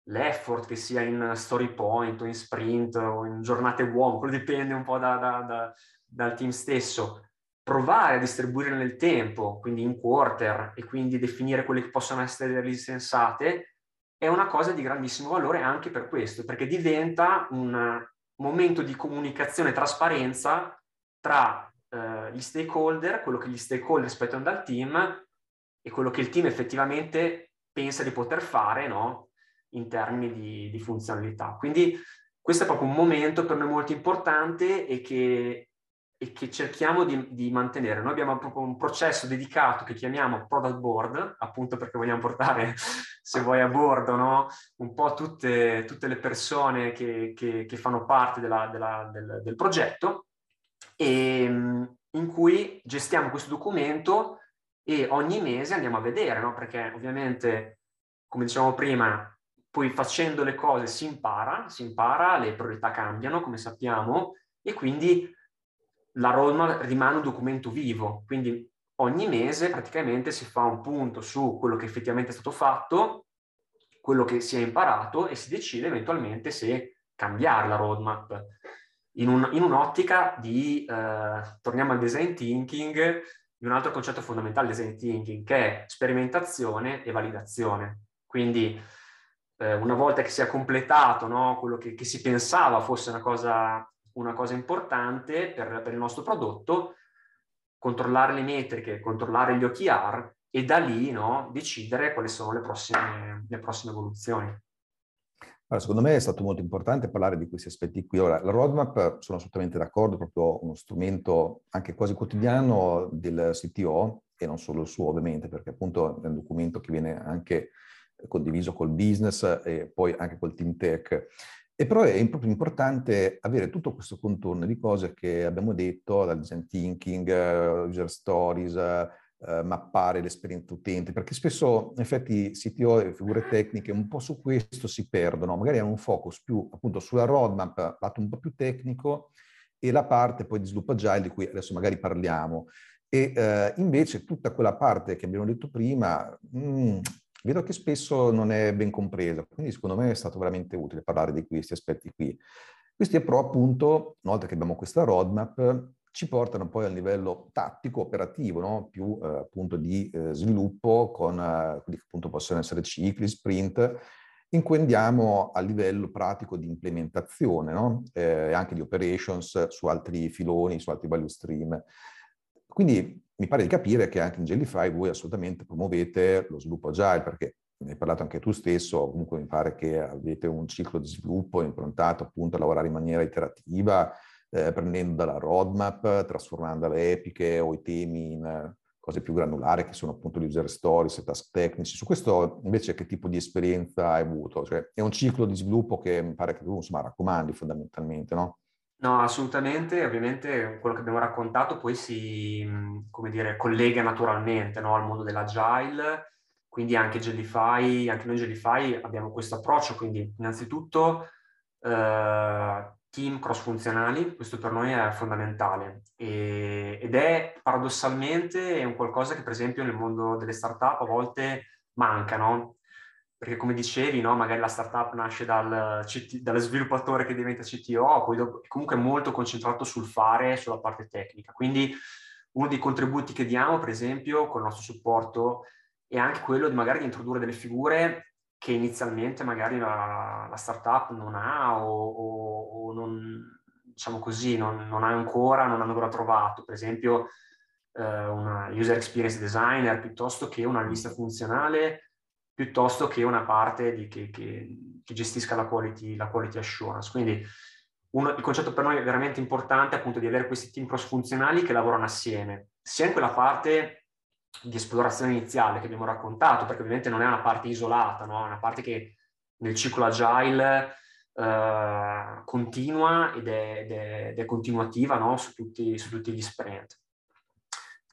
S3: l'effort che sia in story point o in sprint o in giornate uomo, quello dipende un po' da, da, da, dal team stesso, provare a distribuire nel tempo, quindi in quarter, e quindi definire quelle che possono essere le release sensate, è una cosa di grandissimo valore anche per questo, perché diventa un momento di comunicazione e trasparenza tra eh, gli stakeholder, quello che gli stakeholder aspettano dal team e quello che il team effettivamente pensa di poter fare no? in termini di, di funzionalità. Quindi questo è proprio un momento per noi molto importante e che e che cerchiamo di, di, mantenere. Noi abbiamo proprio un processo dedicato che chiamiamo product board, appunto perché vogliamo portare, se vuoi, a bordo no? un po' tutte, tutte le persone che, che, che fanno parte della, della, del, del, progetto e in cui gestiamo questo documento e ogni mese andiamo a vedere, no? perché ovviamente, come dicevamo prima, poi facendo le cose si impara, si impara, le priorità cambiano, come sappiamo, e quindi la roadmap rimane un documento vivo, quindi ogni mese praticamente si fa un punto su quello che effettivamente è stato fatto, quello che si è imparato e si decide eventualmente se cambiare la roadmap in, un, in un'ottica di, eh, torniamo al design thinking, di un altro concetto fondamentale del design thinking che è sperimentazione e validazione. Quindi eh, una volta che si è completato no, quello che, che si pensava fosse una cosa una cosa importante per, per il nostro prodotto, controllare le metriche, controllare gli OKR e da lì no, decidere quali sono le prossime, le prossime evoluzioni.
S2: Allora, secondo me è stato molto importante parlare di questi aspetti qui. Ora, la roadmap, sono assolutamente d'accordo, è proprio uno strumento anche quasi quotidiano del CTO e non solo il suo ovviamente, perché appunto è un documento che viene anche condiviso col business e poi anche col team tech. E però è proprio importante avere tutto questo contorno di cose che abbiamo detto, dal design thinking, user stories, uh, mappare l'esperienza utente, perché spesso in effetti CTO e figure tecniche un po' su questo si perdono, magari hanno un focus più appunto sulla roadmap, lato un po' più tecnico, e la parte poi di sviluppo agile di cui adesso magari parliamo. E eh, invece tutta quella parte che abbiamo detto prima, mh, mm, vedo che spesso non è ben compresa, quindi secondo me è stato veramente utile parlare di questi aspetti qui. Questi però appunto, una volta che abbiamo questa roadmap, ci portano poi al livello tattico, operativo, no? più eh, appunto di eh, sviluppo con eh, quelli che appunto possono essere cicli, sprint, in cui andiamo a livello pratico di implementazione no? e anche di operations su altri filoni, su altri value stream. Quindi mi pare di capire che anche in Jellyfy voi assolutamente promuovete lo sviluppo agile, perché ne hai parlato anche tu stesso, comunque mi pare che avete un ciclo di sviluppo improntato appunto a lavorare in maniera iterativa, eh, prendendo dalla roadmap, trasformando le epiche o i temi in eh, cose più granulari che sono appunto gli user stories e task tecnici. Su questo invece che tipo di esperienza hai avuto? Cioè, è un ciclo di sviluppo che mi pare che tu insomma raccomandi fondamentalmente, no?
S3: No, assolutamente, ovviamente quello che abbiamo raccontato poi si, come dire, collega naturalmente no, al mondo dell'agile, quindi anche Jellyfy, anche noi Jellyfy abbiamo questo approccio, quindi innanzitutto eh, team cross-funzionali, questo per noi è fondamentale e, ed è paradossalmente un qualcosa che per esempio nel mondo delle startup a volte manca, no? Perché come dicevi, no? magari la startup nasce dal, dallo sviluppatore che diventa CTO, poi dopo, comunque è molto concentrato sul fare, sulla parte tecnica. Quindi uno dei contributi che diamo, per esempio, con il nostro supporto, è anche quello di magari di introdurre delle figure che inizialmente magari la, la startup non ha o, o, o non, diciamo così, non, non, ha ancora, non ha ancora trovato. Per esempio, eh, una user experience designer piuttosto che una lista funzionale, piuttosto che una parte di, che, che, che, gestisca la quality, la quality assurance. Quindi uno, il concetto per noi è veramente importante appunto di avere questi team cross-funzionali che lavorano assieme, sia in quella parte di esplorazione iniziale che abbiamo raccontato, perché ovviamente non è una parte isolata, no? è una parte che nel ciclo agile eh, continua ed è, ed, è, ed è, continuativa no? su, tutti, su, tutti, gli sprint.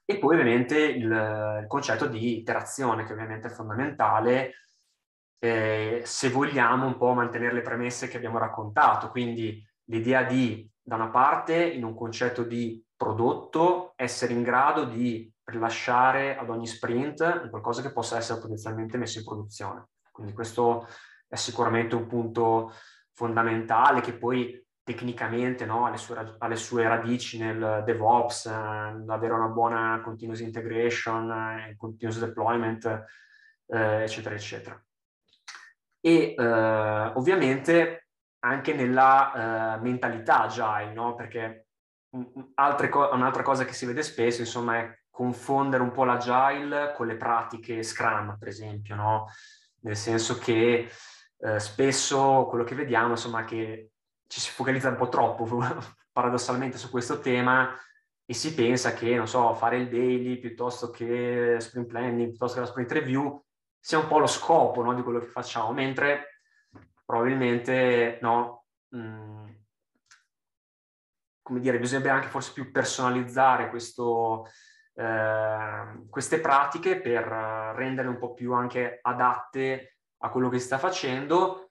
S3: E poi ovviamente il, il concetto di iterazione, che ovviamente è fondamentale eh, se vogliamo un po' mantenere le premesse che abbiamo raccontato, quindi l'idea di, da una parte, in un concetto di prodotto, essere in grado di rilasciare ad ogni sprint qualcosa che possa essere potenzialmente messo in produzione. Quindi questo è sicuramente un punto fondamentale che poi tecnicamente no, ha, le sue, ha, le sue, radici nel DevOps, eh, avere una buona continuous integration, eh, continuous deployment, eh, eccetera, eccetera. E eh, ovviamente anche nella eh, mentalità agile, no? perché co- un'altra cosa che si vede spesso, insomma, è confondere un po' l'agile con le pratiche Scrum, per esempio, no? Nel senso che eh, spesso quello che vediamo, insomma, è che ci si focalizza un po' troppo paradossalmente su questo tema e si pensa che, non so, fare il daily piuttosto che sprint planning, piuttosto che la sprint review sia un po' lo scopo no, di quello che facciamo, mentre probabilmente no, mh, mm, come dire, bisognerebbe anche forse più personalizzare questo, Ehm, queste pratiche per renderle un po' più anche adatte a quello che si sta facendo,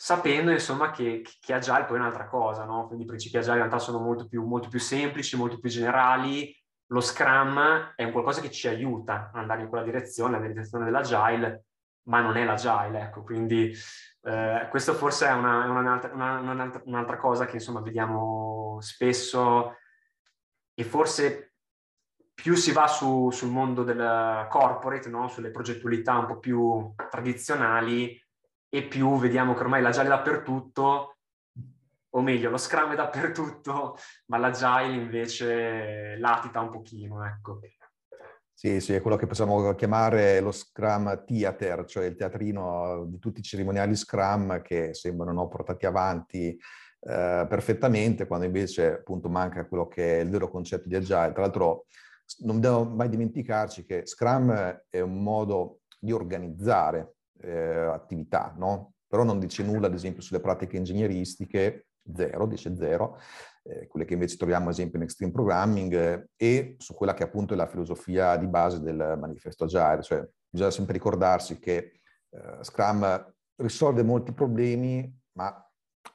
S3: sapendo insomma che, che Agile poi è un'altra cosa, no? Quindi i principi Agile in realtà sono molto più, molto più semplici, molto più generali, lo Scrum è un qualcosa che ci aiuta ad andare in quella direzione, la direzione dell'Agile, ma non è l'Agile, ecco, quindi eh, questo forse è una, un'altra, una, un'altra, un'altra, cosa che insomma vediamo spesso e forse più si va su, sul mondo del corporate, no? sulle progettualità un po' più tradizionali, e più vediamo che ormai l'agile è dappertutto, o meglio, lo Scrum è dappertutto, ma l'agile invece latita un pochino, ecco.
S2: Sì, sì, è quello che possiamo chiamare lo Scrum Theater, cioè il teatrino di tutti i cerimoniali Scrum che sembrano no, portati avanti eh, perfettamente, quando invece appunto manca quello che è il vero concetto di agile. Tra l'altro non dobbiamo mai dimenticarci che Scrum è un modo di organizzare eh, attività, no? Però non dice nulla, ad esempio, sulle pratiche ingegneristiche, zero, dice zero, eh, quelle che invece troviamo, ad esempio, in Extreme Programming, eh, e su quella che appunto è la filosofia di base del manifesto Agile. Cioè, bisogna sempre ricordarsi che eh, Scrum risolve molti problemi, ma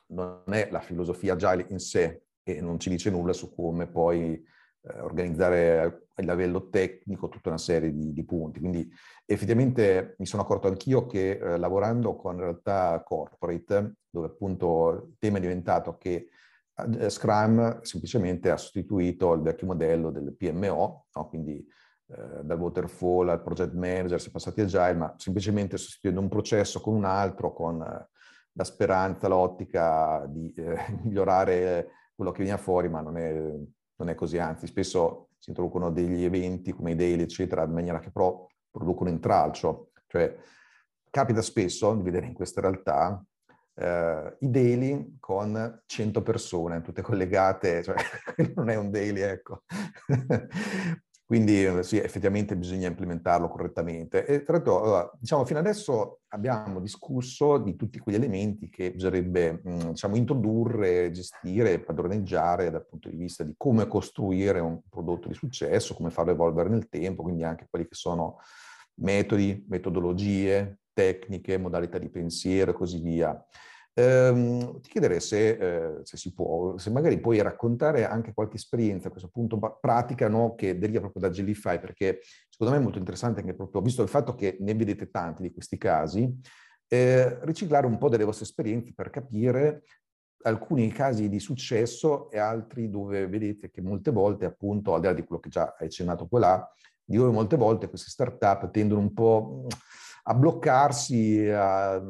S2: non è la filosofia Agile in sé e non ci dice nulla su come poi eh, organizzare a livello tecnico tutta una serie di, di, punti. Quindi effettivamente mi sono accorto anch'io che eh, lavorando con realtà corporate, dove appunto il tema è diventato che eh, Scrum semplicemente ha sostituito il vecchio modello del PMO, no? quindi eh, dal waterfall al project manager si è passati agile, ma semplicemente sostituendo un processo con un altro, con eh, la speranza, l'ottica di eh, migliorare quello che viene fuori, ma non è, non è, così, anzi spesso si introducono degli eventi come i daily, eccetera, in maniera che però producono intralcio. Cioè, capita spesso di vedere in queste realtà eh, i daily con 100 persone, tutte collegate, cioè non è un daily, ecco. Quindi eh, sì, effettivamente bisogna implementarlo correttamente. E tra l'altro, diciamo, fino adesso abbiamo discusso di tutti quegli elementi che bisognerebbe, diciamo, introdurre, gestire, padroneggiare dal punto di vista di come costruire un prodotto di successo, come farlo evolvere nel tempo, quindi anche quelli che sono metodi, metodologie, tecniche, modalità di pensiero e così via. Ehm, ti chiederei se, eh, se, si può, se magari puoi raccontare anche qualche esperienza a questo punto pratica no, che deriva proprio da Jellyfy, perché secondo me è molto interessante anche proprio, visto il fatto che ne vedete tanti di questi casi, eh, riciclare un po' delle vostre esperienze per capire alcuni casi di successo e altri dove vedete che molte volte, appunto, al di là di quello che già hai accennato qua là, di dove molte volte queste start-up tendono un po' a bloccarsi, a, a,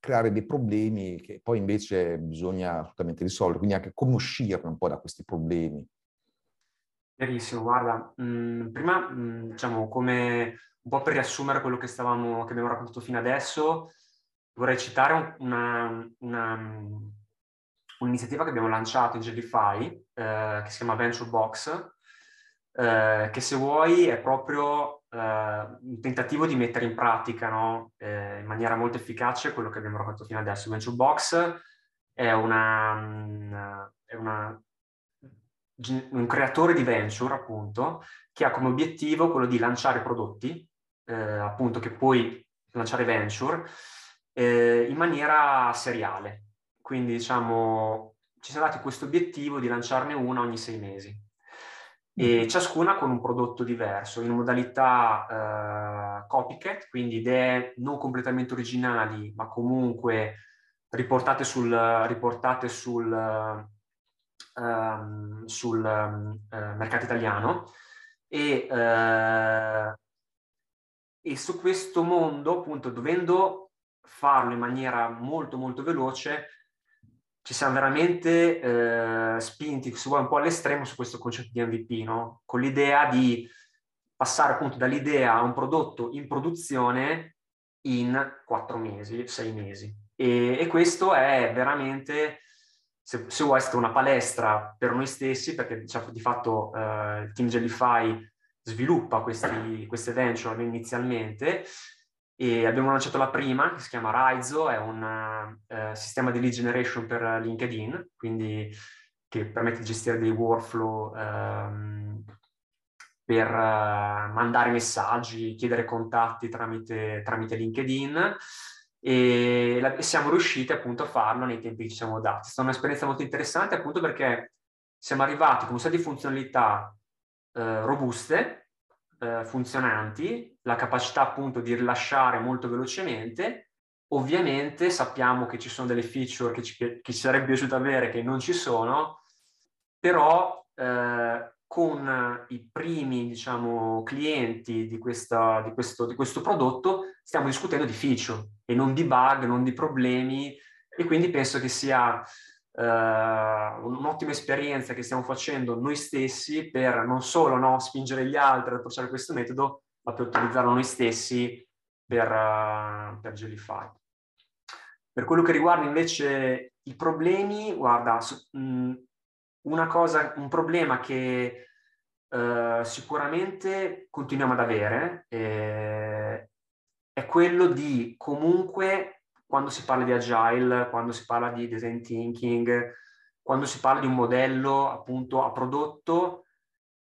S2: creare dei problemi che poi invece bisogna assolutamente risolvere, quindi anche come uscire un po' da questi problemi.
S3: Verissimo, guarda, mh, mm, prima mh, mm, diciamo come un po' per riassumere quello che, stavamo, che abbiamo raccontato fino adesso, vorrei citare una, una, un'iniziativa che abbiamo lanciato in Jellyfy, eh, che si chiama Venture Box, eh, che se vuoi è proprio un tentativo di mettere in pratica no? eh, in maniera molto efficace quello che abbiamo raccontato fino adesso. Venture Box è, una, è una, un creatore di venture, appunto, che ha come obiettivo quello di lanciare prodotti, eh, appunto, che puoi lanciare venture eh, in maniera seriale. Quindi, diciamo, ci siamo dati questo obiettivo di lanciarne una ogni sei mesi e ciascuna con un prodotto diverso, in modalità uh, copycat, quindi idee non completamente originali, ma comunque riportate sul, riportate sul, uh, sul uh, mercato italiano. E, e su questo mondo, appunto, dovendo farlo in maniera molto molto veloce, ci siamo veramente eh, spinti, se un po' all'estremo su questo concetto di MVP, no? con l'idea di passare appunto dall'idea a un prodotto in produzione in quattro mesi, sei mesi. E, e questo è veramente, se, se vuoi, stata una palestra per noi stessi, perché diciamo, di fatto eh, il team Jellyfy sviluppa questi, queste venture inizialmente e abbiamo lanciato la prima che si chiama Raizo, è un uh, sistema di lead generation per LinkedIn, quindi che permette di gestire dei workflow um, per uh, mandare messaggi, chiedere contatti tramite, tramite LinkedIn e, la, e, siamo riusciti appunto a farlo nei tempi che ci siamo dati. È stata un'esperienza molto interessante appunto perché siamo arrivati con un set di funzionalità uh, robuste eh, funzionanti, la capacità appunto di rilasciare molto velocemente. Ovviamente sappiamo che ci sono delle feature che ci, che ci sarebbe piaciuto avere che non ci sono, però eh, con i primi diciamo, clienti di, questa, di, questo, di questo prodotto stiamo discutendo di feature e non di bug, non di problemi e quindi penso che sia uh, un'ottima esperienza che stiamo facendo noi stessi per non solo no, spingere gli altri ad approcciare questo metodo, ma per utilizzarlo noi stessi per, uh, per Jellyfy. Per quello che riguarda invece i problemi, guarda, mh, una cosa, un problema che uh, sicuramente continuiamo ad avere eh, è quello di comunque quando si parla di agile, quando si parla di design thinking, quando si parla di un modello appunto a prodotto,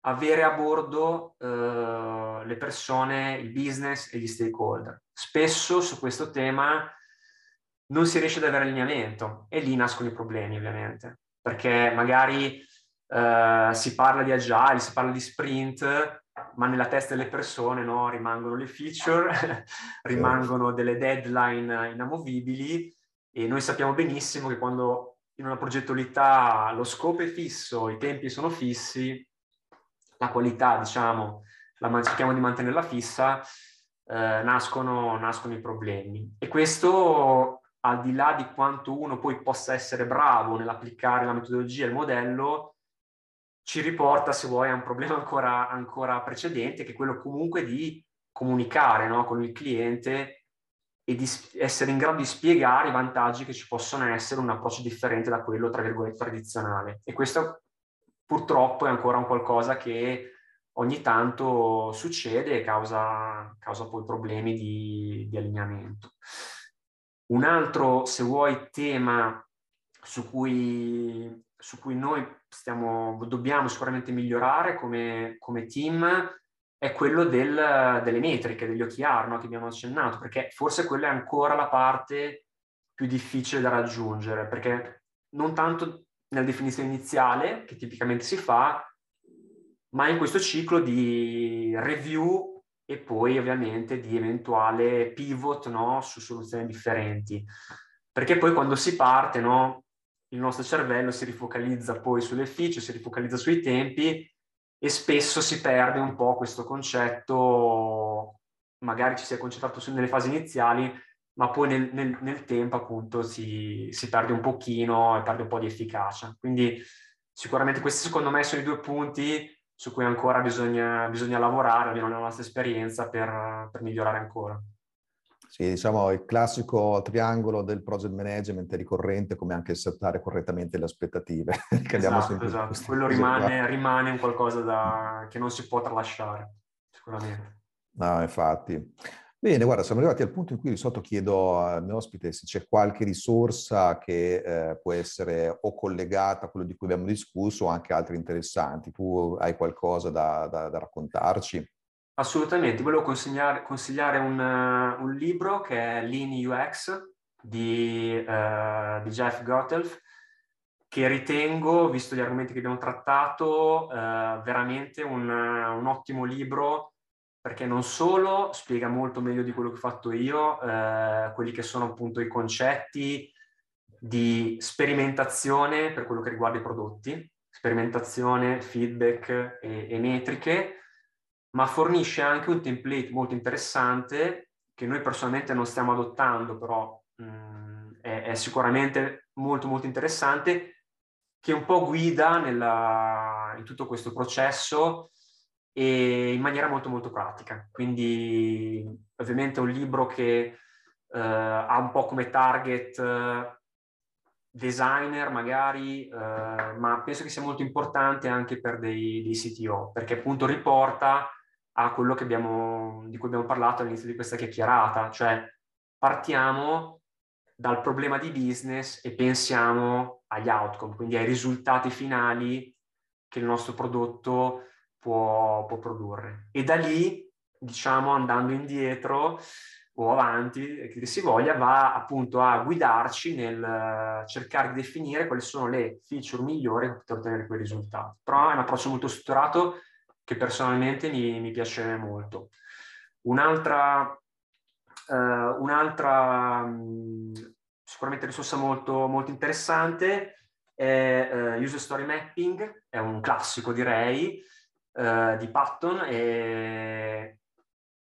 S3: avere a bordo eh, le persone, il business e gli stakeholder. Spesso su questo tema non si riesce ad avere allineamento e lì nascono i problemi ovviamente, perché magari eh, si parla di agile, si parla di sprint, ma nella testa delle persone no, rimangono le feature, rimangono delle deadline inamovibili e noi sappiamo benissimo che quando in una progettualità lo scopo è fisso, i tempi sono fissi, la qualità, diciamo, la cerchiamo di mantenerla fissa, eh, nascono, nascono i problemi. E questo, al di là di quanto uno poi possa essere bravo nell'applicare la metodologia e il modello, ci riporta, se vuoi, a un problema ancora, ancora precedente, che è quello comunque di comunicare no, con il cliente e di essere in grado di spiegare i vantaggi che ci possono essere un approccio differente da quello, tra virgolette, tradizionale. E questo purtroppo è ancora un qualcosa che ogni tanto succede e causa, causa poi problemi di, di allineamento. Un altro, se vuoi, tema su cui, su cui noi stiamo, dobbiamo sicuramente migliorare come, come team è quello del, delle metriche, degli OKR no? che abbiamo accennato, perché forse quella è ancora la parte più difficile da raggiungere, perché non tanto nella definizione iniziale, che tipicamente si fa, ma in questo ciclo di review e poi ovviamente di eventuale pivot no, su soluzioni differenti. Perché poi quando si parte, no, il nostro cervello si rifocalizza poi sulle feature, si rifocalizza sui tempi e spesso si perde un po' questo concetto, magari ci si è concentrato nelle fasi iniziali, ma poi nel, nel, nel tempo appunto si, si, perde un pochino e perde un po' di efficacia. Quindi sicuramente questi secondo me sono i due punti su cui ancora bisogna, bisogna lavorare, almeno nella nostra esperienza, per, per migliorare ancora.
S2: Sì, diciamo il classico triangolo del project management è ricorrente, come anche settare correttamente le aspettative.
S3: esatto, esatto. Quello rimane, rimane, un qualcosa da, che non si può tralasciare, sicuramente.
S2: No, infatti. Bene, guarda, siamo arrivati al punto in cui di solito chiedo al mio ospite se c'è qualche risorsa che eh, può essere o collegata a quello di cui abbiamo discusso o anche altre interessanti. Tu hai qualcosa da, da, da raccontarci?
S3: Assolutamente, volevo consigliare, un, uh, un, libro che è Lean UX di, uh, di Jeff Gottelf, che ritengo, visto gli argomenti che abbiamo trattato, uh, veramente un, un ottimo libro perché non solo spiega molto meglio di quello che ho fatto io, eh, quelli che sono appunto i concetti di sperimentazione per quello che riguarda i prodotti, sperimentazione, feedback e, e metriche, ma fornisce anche un template molto interessante che noi personalmente non stiamo adottando, però mh, mm, è, è, sicuramente molto molto interessante, che un po' guida nella, in tutto questo processo e in maniera molto molto pratica. Quindi ovviamente è un libro che uh, ha un po' come target designer magari, uh, ma penso che sia molto importante anche per dei, dei CTO, perché appunto riporta a quello abbiamo, di cui abbiamo parlato all'inizio di questa chiacchierata, cioè partiamo dal problema di business e pensiamo agli outcome, quindi ai risultati finali che il nostro prodotto può, può produrre. E da lì, diciamo, andando indietro o avanti, che si voglia, va appunto a guidarci nel cercare di definire quali sono le feature migliori per ottenere quei risultati. Però è un approccio molto strutturato che personalmente mi, mi piace molto. Un'altra, uh, un'altra um, sicuramente risorsa molto, molto interessante è uh, User Story Mapping, è un classico direi, uh, di Patton, e...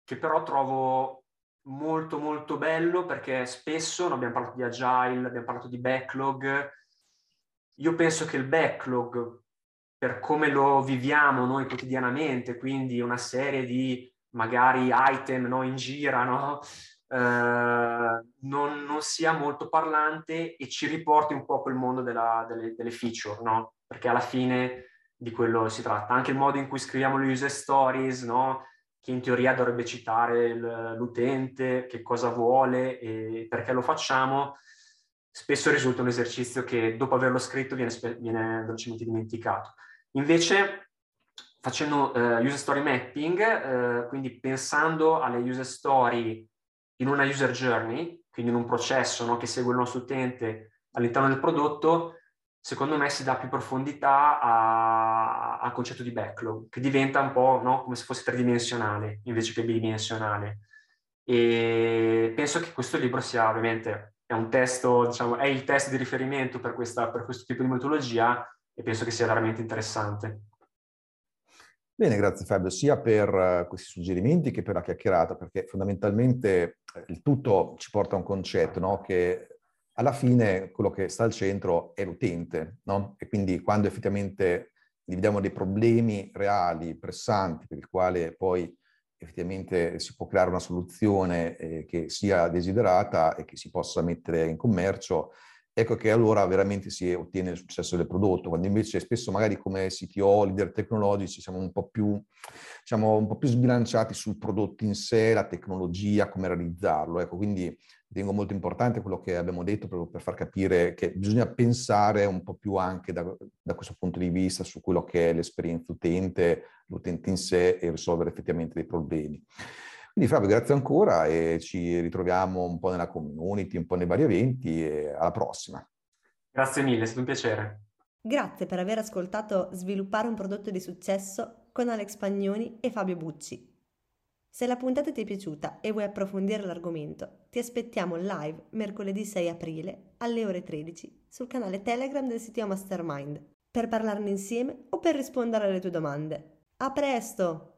S3: che però trovo molto molto bello perché spesso, no, abbiamo parlato di agile, abbiamo parlato di backlog, io penso che il backlog per come lo viviamo noi quotidianamente, quindi una serie di magari item no, in gira, no? eh, non, non, sia molto parlante e ci riporti un po' quel mondo della, delle, delle, feature, no? perché alla fine di quello si tratta. Anche il modo in cui scriviamo le user stories, no? che in teoria dovrebbe citare l'utente, che cosa vuole e perché lo facciamo, spesso risulta un esercizio che dopo averlo scritto viene, viene velocemente dimenticato. Invece, facendo uh, user story mapping, uh, quindi pensando alle user story in una user journey, quindi in un processo no, che segue il nostro utente all'interno del prodotto, secondo me si dà più profondità al concetto di backlog, che diventa un po' no, come se fosse tridimensionale invece che bidimensionale. E penso che questo libro sia ovviamente è un testo, diciamo, è il testo di riferimento per, questa, per questo tipo di metodologia e penso che sia veramente interessante.
S2: Bene, grazie Fabio, sia per uh, questi suggerimenti che per la chiacchierata, perché fondamentalmente eh, il tutto ci porta a un concetto, no? che alla fine quello che sta al centro è l'utente, no? E quindi quando effettivamente dividiamo dei problemi reali, pressanti, per il quale poi effettivamente si può creare una soluzione eh, che sia desiderata e che si possa mettere in commercio, ecco che allora veramente si ottiene il successo del prodotto, quando invece spesso magari come CTO, leader tecnologici, siamo un po' più, diciamo, un po' più sbilanciati sul prodotto in sé, la tecnologia, come realizzarlo. Ecco, quindi ritengo molto importante quello che abbiamo detto proprio per far capire che bisogna pensare un po' più anche da, da questo punto di vista su quello che è l'esperienza utente, l'utente in sé e risolvere effettivamente dei problemi. Quindi Fabio, grazie ancora e ci ritroviamo un po' nella community, un po' nei vari eventi e alla prossima.
S3: Grazie mille, è stato un piacere.
S1: Grazie per aver ascoltato Sviluppare un prodotto di successo con Alex Pagnoni e Fabio Bucci. Se la puntata ti è piaciuta e vuoi approfondire l'argomento, ti aspettiamo live mercoledì 6 aprile alle ore 13 sul canale Telegram del sito Mastermind per parlarne insieme o per rispondere alle tue domande. A presto!